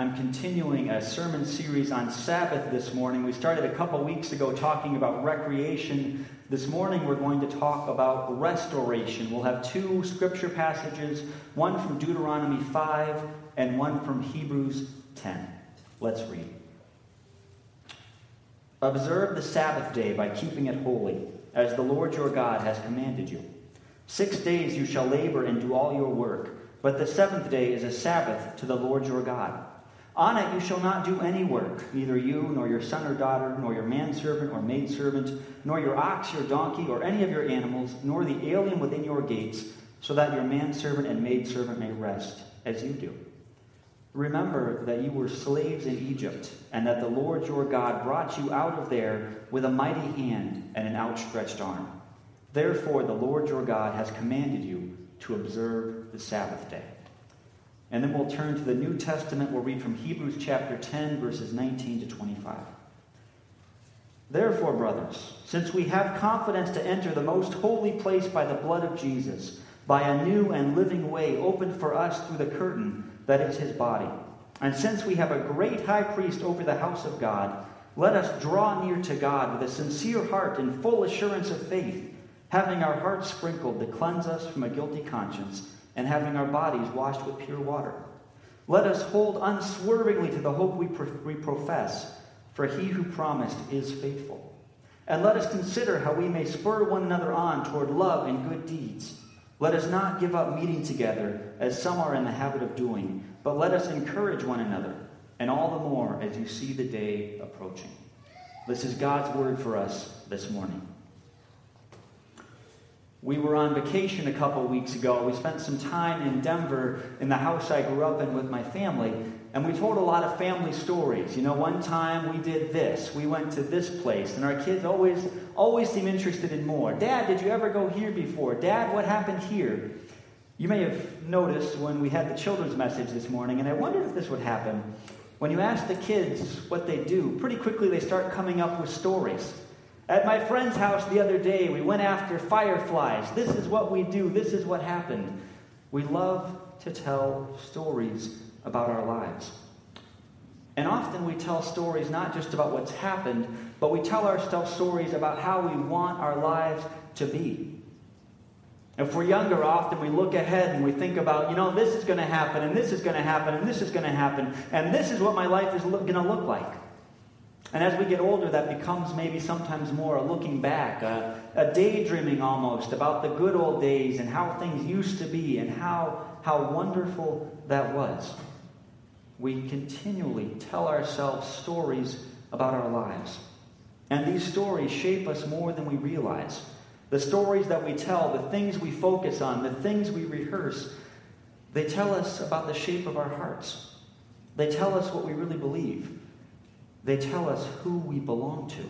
I'm continuing a sermon series on Sabbath this morning. We started a couple weeks ago talking about recreation. This morning we're going to talk about restoration. We'll have two scripture passages, one from Deuteronomy 5 and one from Hebrews 10. Let's read. Observe the Sabbath day by keeping it holy, as the Lord your God has commanded you. Six days you shall labor and do all your work, but the seventh day is a Sabbath to the Lord your God. On it you shall not do any work, neither you, nor your son or daughter, nor your manservant or maidservant, nor your ox, your donkey, or any of your animals, nor the alien within your gates, so that your manservant and maidservant may rest, as you do. Remember that you were slaves in Egypt, and that the Lord your God brought you out of there with a mighty hand and an outstretched arm. Therefore, the Lord your God has commanded you to observe the Sabbath day. And then we'll turn to the New Testament. We'll read from Hebrews chapter 10, verses 19 to 25. Therefore, brothers, since we have confidence to enter the most holy place by the blood of Jesus, by a new and living way opened for us through the curtain, that is his body. And since we have a great high priest over the house of God, let us draw near to God with a sincere heart and full assurance of faith, having our hearts sprinkled to cleanse us from a guilty conscience, and having our bodies washed with pure water. Let us hold unswervingly to the hope we, pro- we profess, for he who promised is faithful. And let us consider how we may spur one another on toward love and good deeds let us not give up meeting together, as some are in the habit of doing, but let us encourage one another, and all the more as you see the day approaching. This is God's word for us this morning. We were on vacation a couple weeks ago. We spent some time in Denver in the house I grew up in with my family, and we told a lot of family stories. You know, one time we did this, we went to this place, and our kids always always seem interested in more. Dad, did you ever go here before? Dad, what happened here? You may have noticed when we had the children's message this morning, and I wondered if this would happen. When you ask the kids what they do, pretty quickly they start coming up with stories. At my friend's house the other day, we went after fireflies. This is what we do, this is what happened. We love to tell stories about our lives. And often we tell stories not just about what's happened, but we tell ourselves stories about how we want our lives to be. If we're younger, often we look ahead and we think about, you know, this is going to happen, and this is going to happen, and this is going to happen, and this is what my life is going to look like. And as we get older, that becomes maybe sometimes more a looking back, a, a, daydreaming almost about the good old days and how things used to be and how, how wonderful that was we continually tell ourselves stories about our lives. And these stories shape us more than we realize. The stories that we tell, the things we focus on, the things we rehearse, they tell us about the shape of our hearts. They tell us what we really believe. They tell us who we belong to.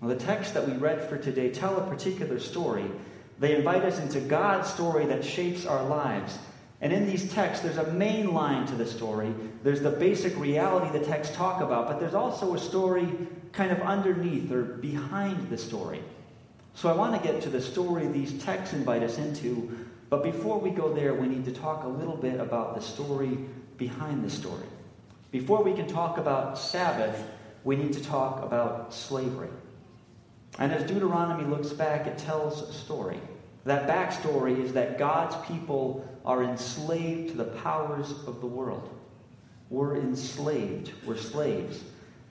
Well, the text that we read for today tell a particular story. They invite us into God's story that shapes our lives. And in these texts, there's a main line to the story. There's the basic reality the texts talk about, but there's also a story kind of underneath or behind the story. So I want to get to the story these texts invite us into, but before we go there, we need to talk a little bit about the story behind the story. Before we can talk about Sabbath, we need to talk about slavery. And as Deuteronomy looks back, it tells a story. That backstory is that God's people are enslaved to the powers of the world. We're enslaved, we're slaves.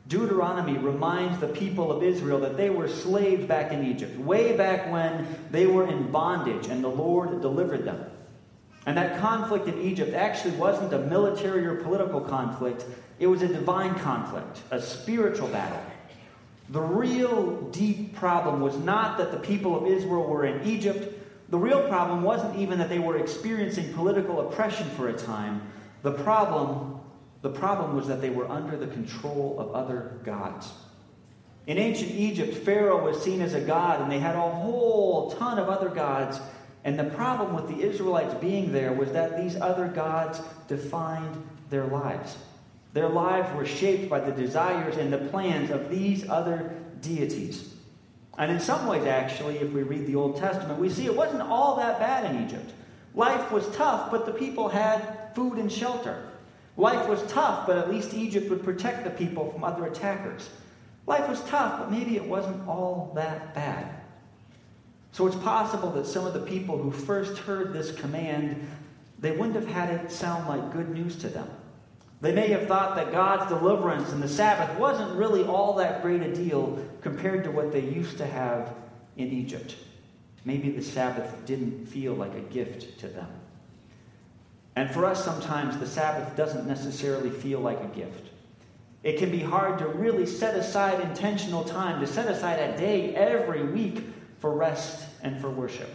Deuteronomy reminds the people of Israel that they were slaves back in Egypt, way back when they were in bondage and the Lord delivered them. And that conflict in Egypt actually wasn't a military or political conflict, it was a divine conflict, a spiritual battle. The real deep problem was not that the people of Israel were in Egypt the real problem wasn't even that they were experiencing political oppression for a time. The problem, the problem was that they were under the control of other gods. In ancient Egypt, Pharaoh was seen as a god, and they had a whole ton of other gods. And the problem with the Israelites being there was that these other gods defined their lives. Their lives were shaped by the desires and the plans of these other deities. And in some ways, actually, if we read the Old Testament, we see it wasn't all that bad in Egypt. Life was tough, but the people had food and shelter. Life was tough, but at least Egypt would protect the people from other attackers. Life was tough, but maybe it wasn't all that bad. So it's possible that some of the people who first heard this command, they wouldn't have had it sound like good news to them. They may have thought that God's deliverance and the Sabbath wasn't really all that great a deal compared to what they used to have in Egypt. Maybe the Sabbath didn't feel like a gift to them. And for us, sometimes the Sabbath doesn't necessarily feel like a gift. It can be hard to really set aside intentional time, to set aside a day every week for rest and for worship.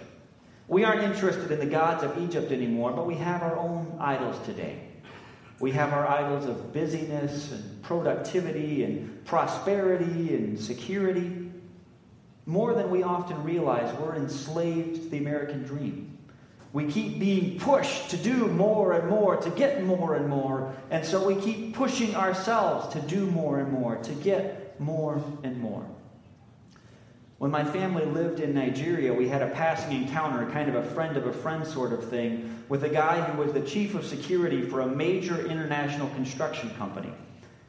We aren't interested in the gods of Egypt anymore, but we have our own idols today. We have our idols of busyness and productivity and prosperity and security. More than we often realize, we're enslaved to the American dream. We keep being pushed to do more and more, to get more and more. And so we keep pushing ourselves to do more and more, to get more and more. When my family lived in Nigeria, we had a passing encounter, kind of a friend of a friend sort of thing, with a guy who was the chief of security for a major international construction company.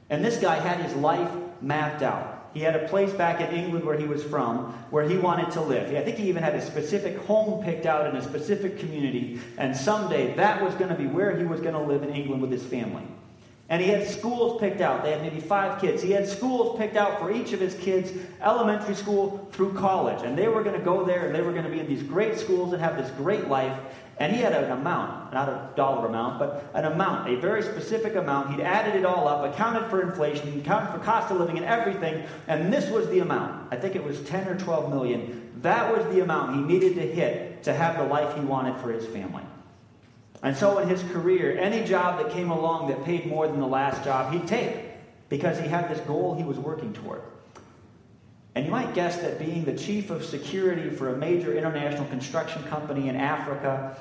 And this guy had his life mapped out. He had a place back in England where he was from, where he wanted to live. I think he even had a specific home picked out in a specific community, and someday that was going to be where he was going to live in England with his family. And he had schools picked out. They had maybe five kids. He had schools picked out for each of his kids, elementary school through college. And they were going to go there and they were going to be in these great schools and have this great life. And he had an amount, not a dollar amount, but an amount, a very specific amount. He'd added it all up, accounted for inflation, accounted for cost of living and everything, and this was the amount. I think it was 10 or 12 million. That was the amount he needed to hit to have the life he wanted for his family. And so in his career, any job that came along that paid more than the last job, he'd take because he had this goal he was working toward. And you might guess that being the chief of security for a major international construction company in Africa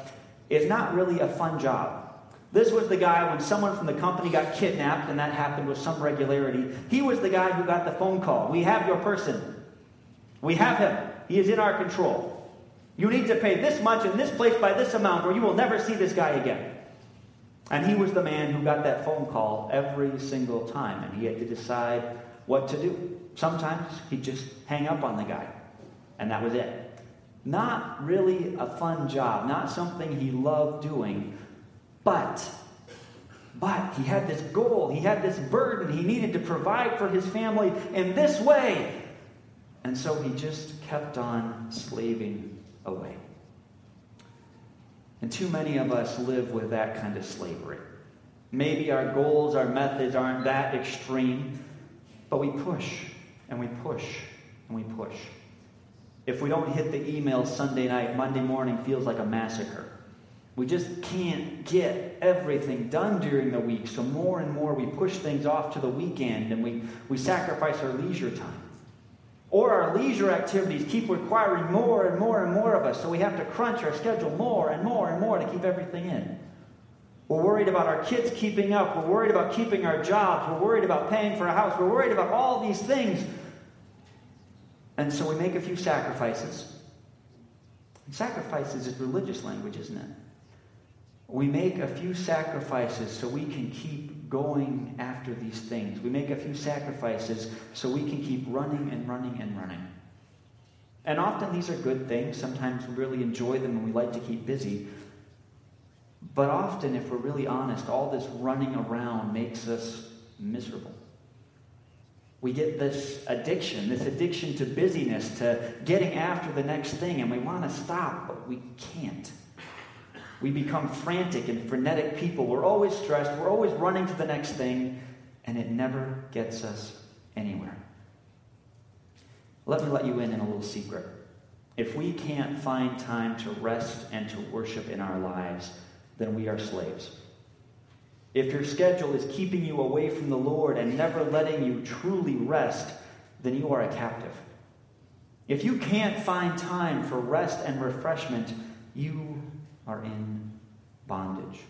is not really a fun job. This was the guy when someone from the company got kidnapped, and that happened with some regularity. He was the guy who got the phone call. We have your person. We have him. He is in our control. You need to pay this much in this place by this amount, or you will never see this guy again. And he was the man who got that phone call every single time, and he had to decide what to do. Sometimes he'd just hang up on the guy, and that was it. Not really a fun job, not something he loved doing, but but he had this goal, he had this burden, he needed to provide for his family in this way. And so he just kept on slaving away. And too many of us live with that kind of slavery. Maybe our goals, our methods aren't that extreme, but we push and we push and we push. If we don't hit the email Sunday night, Monday morning feels like a massacre. We just can't get everything done during the week, so more and more we push things off to the weekend and we, we sacrifice our leisure time. Or our leisure activities keep requiring more and more and more of us, so we have to crunch our schedule more and more and more to keep everything in. We're worried about our kids keeping up. We're worried about keeping our jobs. We're worried about paying for a house. We're worried about all these things. And so we make a few sacrifices. And sacrifices is religious language, isn't it? We make a few sacrifices so we can keep going after these things. We make a few sacrifices so we can keep running and running and running. And often these are good things. Sometimes we really enjoy them and we like to keep busy. But often, if we're really honest, all this running around makes us miserable. We get this addiction, this addiction to busyness, to getting after the next thing, and we want to stop, but we can't. We become frantic and frenetic people. We're always stressed. We're always running to the next thing, and it never gets us anywhere. Let me let you in in a little secret. If we can't find time to rest and to worship in our lives, then we are slaves. If your schedule is keeping you away from the Lord and never letting you truly rest, then you are a captive. If you can't find time for rest and refreshment, you are in bondage.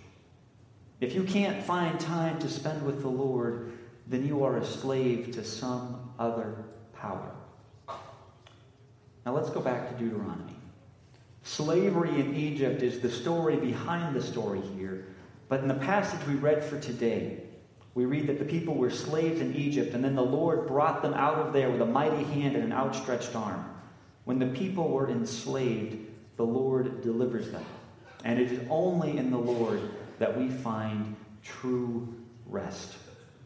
If you can't find time to spend with the Lord, then you are a slave to some other power. Now let's go back to Deuteronomy. Slavery in Egypt is the story behind the story here, But in the passage we read for today, we read that the people were slaves in Egypt, and then the Lord brought them out of there with a mighty hand and an outstretched arm. When the people were enslaved, the Lord delivers them. And it is only in the Lord that we find true rest.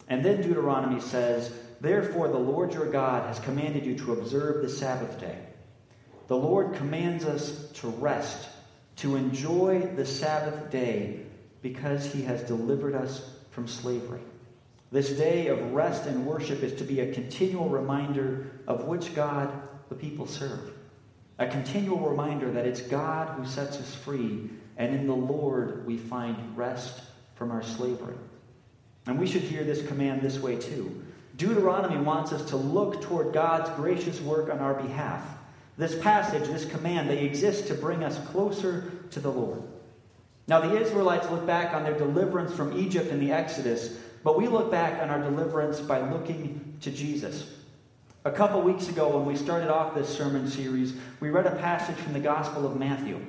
And then Deuteronomy says, Therefore, the Lord your God has commanded you to observe the Sabbath day. The Lord commands us to rest, to enjoy the Sabbath day, because he has delivered us from slavery. This day of rest and worship is to be a continual reminder of which God the people serve. A continual reminder that it's God who sets us free, and in the Lord we find rest from our slavery. And we should hear this command this way too. Deuteronomy wants us to look toward God's gracious work on our behalf. This passage, this command, they exist to bring us closer to the Lord. Now, the Israelites look back on their deliverance from Egypt in the Exodus, but we look back on our deliverance by looking to Jesus. A couple weeks ago, when we started off this sermon series, we read a passage from the Gospel of Matthew.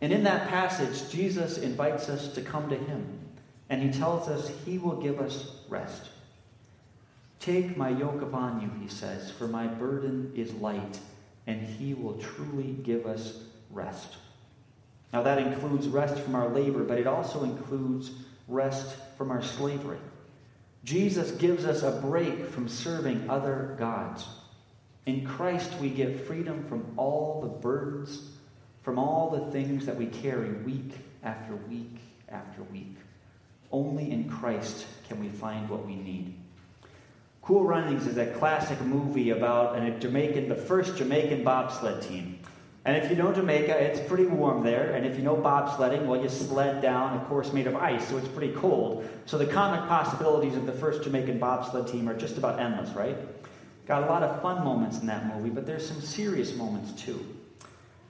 And in that passage, Jesus invites us to come to him, and he tells us he will give us rest. Take my yoke upon you, he says, for my burden is light, and he will truly give us rest. Now, that includes rest from our labor, but it also includes rest from our slavery. Jesus gives us a break from serving other gods. In Christ, we get freedom from all the burdens, from all the things that we carry week after week after week. Only in Christ can we find what we need. Cool Runnings is a classic movie about a Jamaican, the first Jamaican bobsled team. And if you know Jamaica, it's pretty warm there. And if you know bobsledding, well, you sled down a course made of ice, so it's pretty cold. So the comic possibilities of the first Jamaican bobsled team are just about endless, right? Got a lot of fun moments in that movie, but there's some serious moments too.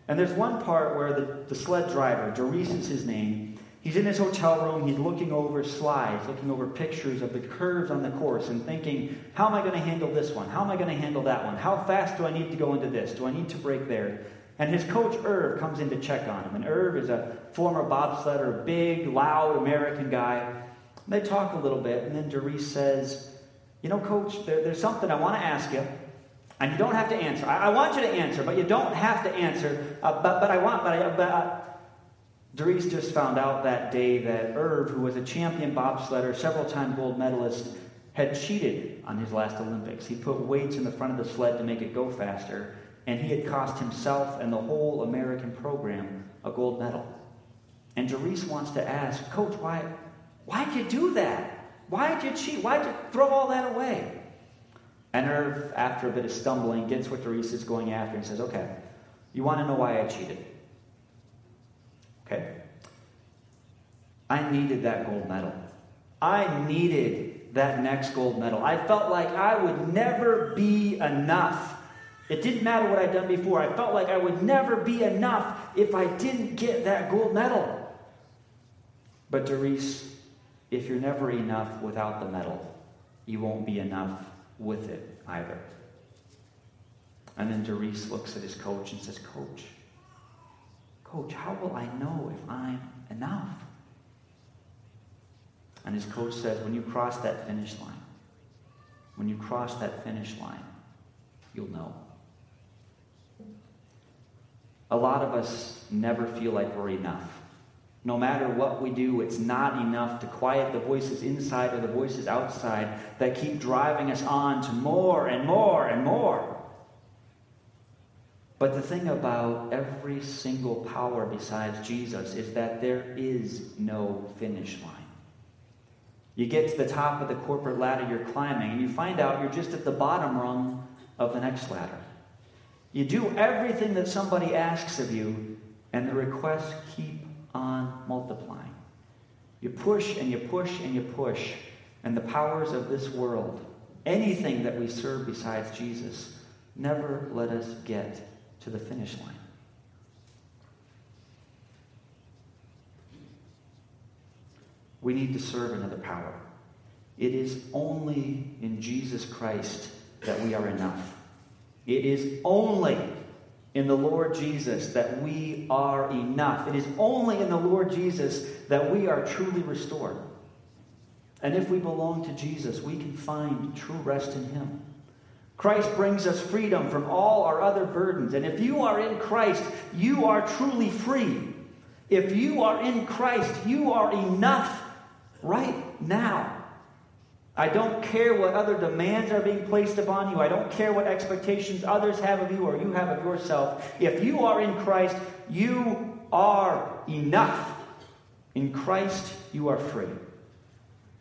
And there's one part where the, the sled driver, Derice is his name, He's in his hotel room, he's looking over slides, looking over pictures of the curves on the course, and thinking, how am I going to handle this one? How am I going to handle that one? How fast do I need to go into this? Do I need to break there? And his coach, Irv, comes in to check on him. And Irv is a former bobsledder, big, loud American guy. They talk a little bit, and then Derice says, You know, coach, there, there's something I want to ask you. And you don't have to answer. I, I, want you to answer, but you don't have to answer. Uh, but, but I want, but, I, but uh, Derice just found out that day that Irv, who was a champion bobsledder, several time gold medalist, had cheated on his last Olympics. He put weights in the front of the sled to make it go faster, and he had cost himself and the whole American program a gold medal. And Derice wants to ask, Coach, why, why'd you do that? Why'd you cheat? Why'd you throw all that away? And Irv, after a bit of stumbling, gets what is going after and says, Okay, you want to know why I cheated? Okay? I needed that gold medal. I needed that next gold medal. I felt like I would never be enough. It didn't matter what I'd done before. I felt like I would never be enough if I didn't get that gold medal. But, Derice, if you're never enough without the medal, you won't be enough with it either. And then Derice looks at his coach and says, Coach, Coach, how will I know if I'm enough? And his coach says, when you cross that finish line, when you cross that finish line, you'll know. A lot of us never feel like we're enough. No matter what we do, it's not enough to quiet the voices inside or the voices outside that keep driving us on to more and more and more. But the thing about every single power besides Jesus is that there is no finish line. You get to the top of the corporate ladder you're climbing, and you find out you're just at the bottom rung of the next ladder. You do everything that somebody asks of you, and the requests keep on multiplying. You push and you push and you push, and the powers of this world, anything that we serve besides Jesus, never let us get to the finish line. We need to serve another power. It is only in Jesus Christ that we are enough. It is only in the Lord Jesus that we are enough. It is only in the Lord Jesus that we are truly restored. And if we belong to Jesus, we can find true rest in Him. Christ brings us freedom from all our other burdens. And if you are in Christ, you are truly free. If you are in Christ, you are enough right now. I don't care what other demands are being placed upon you. I don't care what expectations others have of you or you have of yourself. If you are in Christ, you are enough. In Christ, you are free.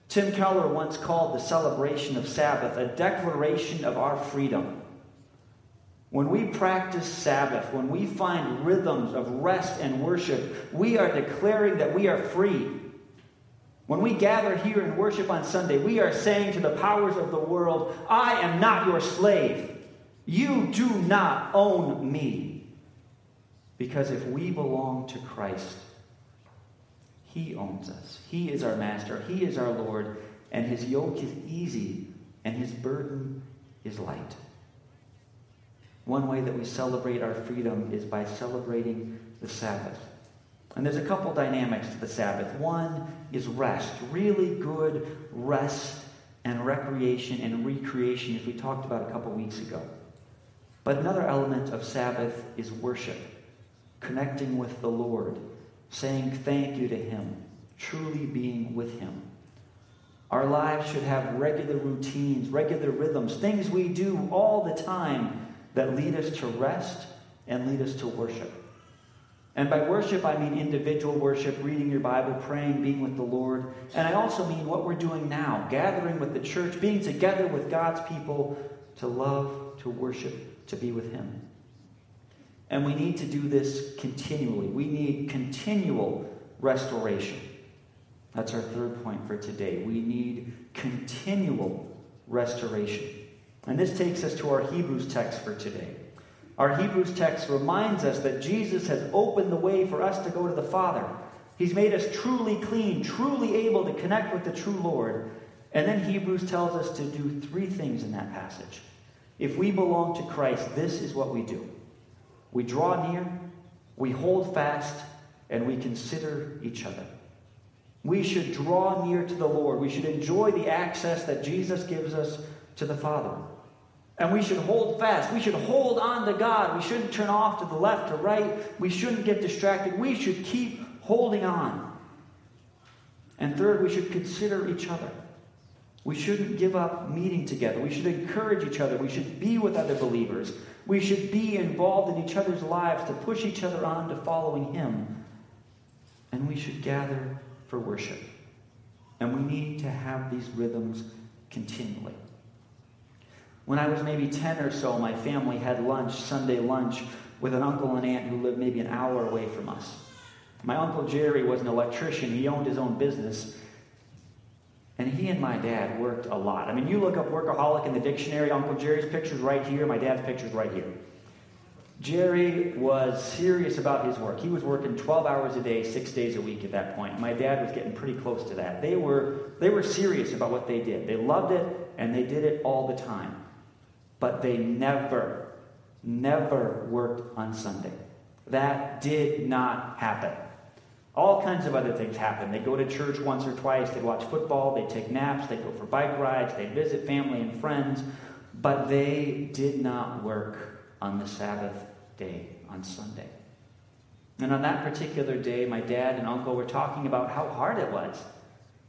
Tim Keller once called the celebration of Sabbath a declaration of our freedom. When we practice Sabbath, when we find rhythms of rest and worship, we are declaring that we are free. When we gather here and worship on Sunday, we are saying to the powers of the world, I am not your slave. You do not own me. Because if we belong to Christ, He owns us. He is our master, He is our Lord, and His yoke is easy and His burden is light. One way that we celebrate our freedom is by celebrating the Sabbath. And there's a couple dynamics to the Sabbath. One is rest, really good rest and recreation and recreation, as we talked about a couple weeks ago. But another element of Sabbath is worship, connecting with the Lord, saying thank you to Him, truly being with Him. Our lives should have regular routines, regular rhythms, things we do all the time that lead us to rest and lead us to worship. And by worship, I mean individual worship, reading your Bible, praying, being with the Lord. And I also mean what we're doing now gathering with the church, being together with God's people to love, to worship, to be with Him. And we need to do this continually. We need continual restoration. That's our third point for today. We need continual restoration. And this takes us to our Hebrews text for today. Our Hebrews text reminds us that Jesus has opened the way for us to go to the Father. He's made us truly clean, truly able to connect with the true Lord. And then Hebrews tells us to do three things in that passage. If we belong to Christ, this is what we do we draw near, we hold fast, and we consider each other. We should draw near to the Lord. We should enjoy the access that Jesus gives us to the Father. And we should hold fast. We should hold on to God. We shouldn't turn off to the left or right. We shouldn't get distracted. We should keep holding on. And third, we should consider each other. We shouldn't give up meeting together. We should encourage each other. We should be with other believers. We should be involved in each other's lives to push each other on to following Him. And we should gather for worship. And we need to have these rhythms continually. When I was maybe 10 or so, my family had lunch, Sunday lunch, with an uncle and aunt who lived maybe an hour away from us. My uncle Jerry was an electrician, he owned his own business. And he and my dad worked a lot. I mean, you look up workaholic in the dictionary, Uncle Jerry's picture's right here, my dad's picture's right here. Jerry was serious about his work. He was working 12 hours a day, six days a week at that point. My dad was getting pretty close to that. They were, they were serious about what they did. They loved it, and they did it all the time but they never, never worked on Sunday. That did not happen. All kinds of other things happen. They go to church once or twice, they watch football, they take naps, they go for bike rides, they visit family and friends, but they did not work on the Sabbath day, on Sunday. And on that particular day, my dad and uncle were talking about how hard it was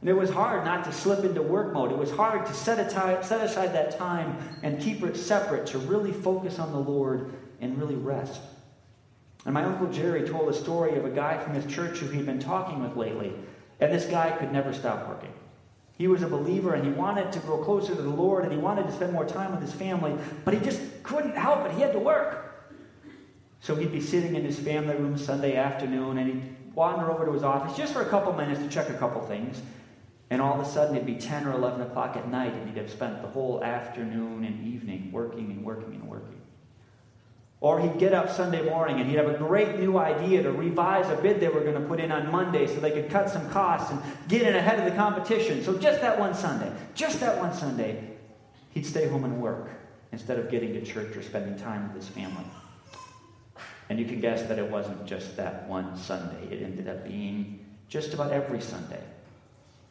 and it was hard not to slip into work mode. It was hard to set, aside, set aside that time and keep it separate to really focus on the Lord and really rest. And my Uncle Jerry told a story of a guy from his church who he'd been talking with lately. And this guy could never stop working. He was a believer and he wanted to grow closer to the Lord and he wanted to spend more time with his family, but he just couldn't help it. He had to work. So he'd be sitting in his family room Sunday afternoon and he'd wander over to his office just for a couple minutes to check a couple things. And all of a sudden, it'd be 10 or 11 o'clock at night, and he'd have spent the whole afternoon and evening working and working and working. Or he'd get up Sunday morning and he'd have a great new idea to revise a bid they were going to put in on Monday so they could cut some costs and get in ahead of the competition. So just that one Sunday, just that one Sunday, he'd stay home and work instead of getting to church or spending time with his family. And you can guess that it wasn't just that one Sunday, it ended up being just about every Sunday.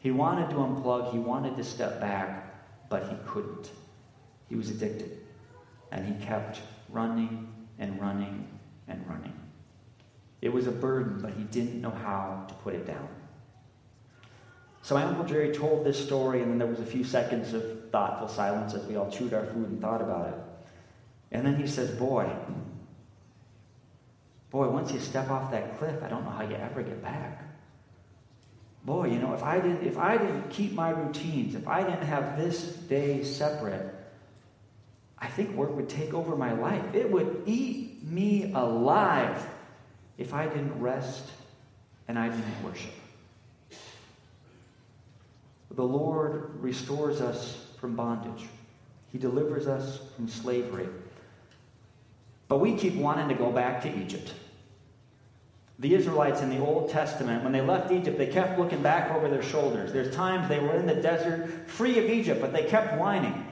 He wanted to unplug, he wanted to step back, but he couldn't. He was addicted. And he kept running and running and running. It was a burden, but he didn't know how to put it down. So my Uncle Jerry told this story, and then there was a few seconds of thoughtful silence as we all chewed our food and thought about it. And then he says, Boy, boy, once you step off that cliff, I don't know how you ever get back. Boy, you know, if I didn't if I didn't keep my routines, if I didn't have this day separate, I think work would take over my life. It would eat me alive if I didn't rest and I didn't worship. The Lord restores us from bondage. He delivers us from slavery. But we keep wanting to go back to Egypt. The Israelites in the Old Testament, when they left Egypt, they kept looking back over their shoulders. There's times they were in the desert, free of Egypt, but they kept whining.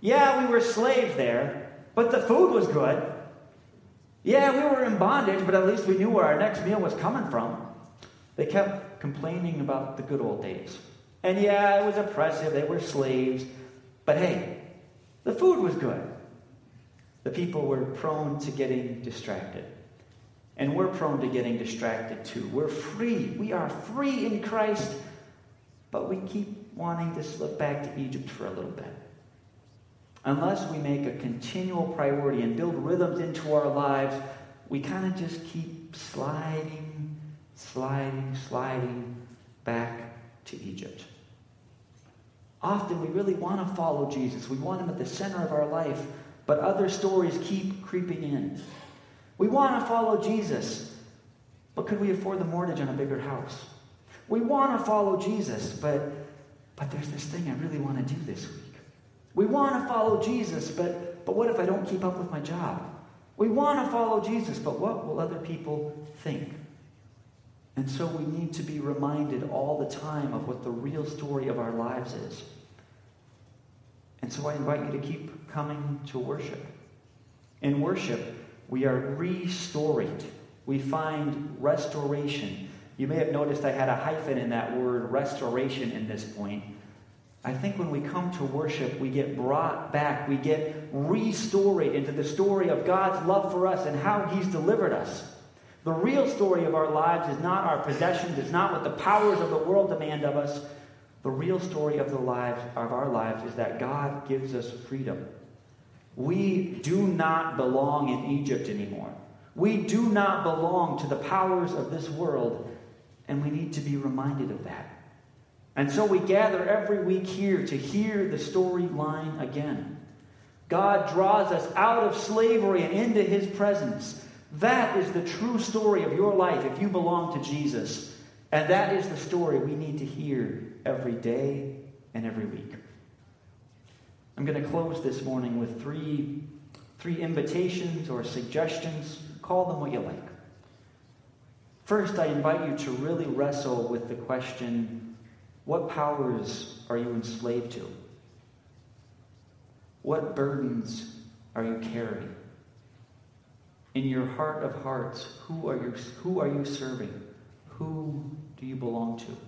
Yeah, we were slaves there, but the food was good. Yeah, we were in bondage, but at least we knew where our next meal was coming from. They kept complaining about the good old days. And yeah, it was oppressive. They were slaves. But hey, the food was good. The people were prone to getting distracted. And we're prone to getting distracted too. We're free. We are free in Christ, but we keep wanting to slip back to Egypt for a little bit. Unless we make a continual priority and build rhythms into our lives, we kind of just keep sliding, sliding, sliding back to Egypt. Often we really want to follow Jesus. We want him at the center of our life, but other stories keep creeping in. We want to follow Jesus, but could we afford the mortgage on a bigger house? We want to follow Jesus, but, but there's this thing I really want to do this week. We want to follow Jesus, but, but what if I don't keep up with my job? We want to follow Jesus, but what will other people think? And so we need to be reminded all the time of what the real story of our lives is. And so I invite you to keep coming to worship. In worship, we are restored. We find restoration. You may have noticed I had a hyphen in that word restoration in this point. I think when we come to worship, we get brought back, we get restored into the story of God's love for us and how He's delivered us. The real story of our lives is not our possessions, it's not what the powers of the world demand of us. The real story of the lives of our lives is that God gives us freedom. We do not belong in Egypt anymore. We do not belong to the powers of this world, and we need to be reminded of that. And so we gather every week here to hear the storyline again. God draws us out of slavery and into his presence. That is the true story of your life if you belong to Jesus. And that is the story we need to hear every day and every week. I'm going to close this morning with three, three invitations or suggestions. Call them what you like. First, I invite you to really wrestle with the question what powers are you enslaved to? What burdens are you carrying? In your heart of hearts, who are you, who are you serving? Who do you belong to?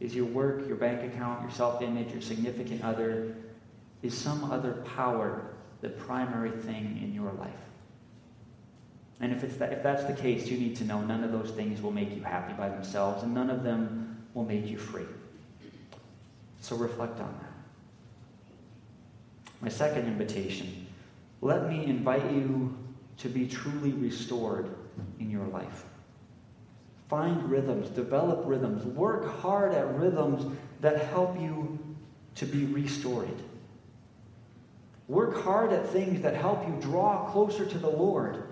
Is your work, your bank account, your self image, your significant other, is some other power the primary thing in your life? And if, it's that, if that's the case, you need to know none of those things will make you happy by themselves, and none of them will make you free. So reflect on that. My second invitation let me invite you to be truly restored in your life. Find rhythms, develop rhythms, work hard at rhythms that help you to be restored. Work hard at things that help you draw closer to the Lord.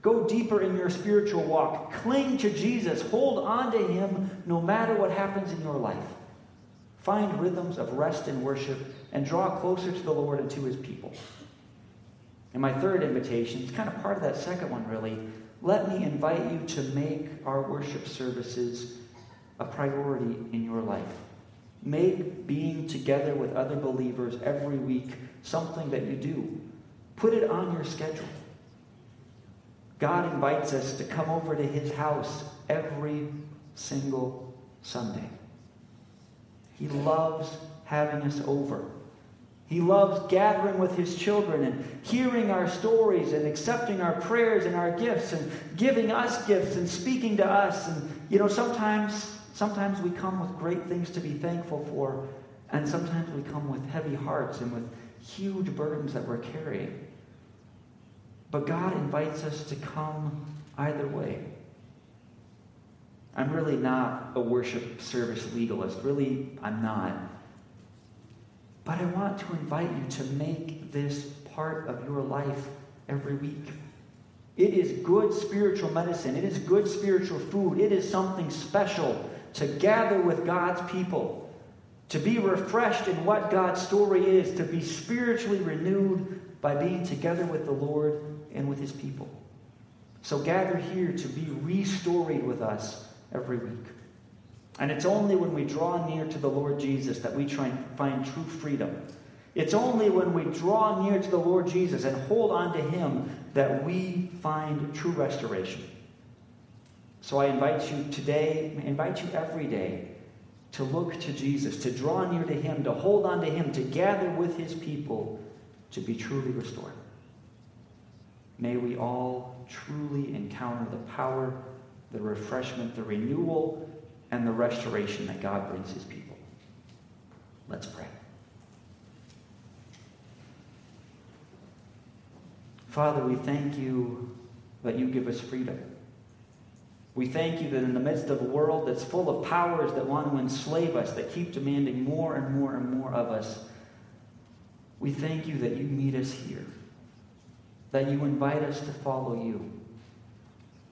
Go deeper in your spiritual walk. Cling to Jesus. Hold on to Him no matter what happens in your life. Find rhythms of rest and worship and draw closer to the Lord and to His people. And my third invitation, it's kind of part of that second one, really. Let me invite you to make our worship services a priority in your life. Make being together with other believers every week something that you do. Put it on your schedule. God invites us to come over to his house every single Sunday. He loves having us over. He loves gathering with his children and hearing our stories and accepting our prayers and our gifts and giving us gifts and speaking to us. And, you know, sometimes, sometimes we come with great things to be thankful for, and sometimes we come with heavy hearts and with huge burdens that we're carrying. But God invites us to come either way. I'm really not a worship service legalist. Really, I'm not. But I want to invite you to make this part of your life every week. It is good spiritual medicine. It is good spiritual food. It is something special to gather with God's people, to be refreshed in what God's story is, to be spiritually renewed by being together with the Lord and with his people. So gather here to be restoried with us every week. And it's only when we draw near to the Lord Jesus that we try and find true freedom. It's only when we draw near to the Lord Jesus and hold on to Him that we find true restoration. So I invite you today, I invite you every day to look to Jesus, to draw near to Him, to hold on to Him, to gather with His people, to be truly restored. May we all truly encounter the power the refreshment, the renewal, and the restoration that God brings his people. Let's pray. Father, we thank you that you give us freedom. We thank you that in the midst of a world that's full of powers that want to enslave us, that keep demanding more and more and more of us, we thank you that you meet us here, that you invite us to follow you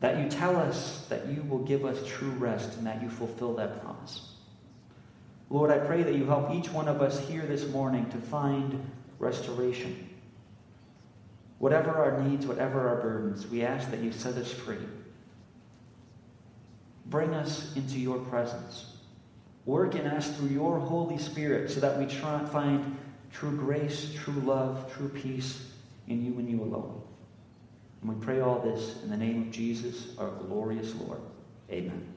that you tell us that you will give us true rest and that you fulfill that promise. Lord, I pray that you help each one of us here this morning to find restoration. Whatever our needs, whatever our burdens, we ask that you set us free. Bring us into your presence. Work in us through your Holy Spirit so that we try, find true grace, true love, true peace in you and you alone. And we pray all this in the name of Jesus, our glorious Lord. Amen.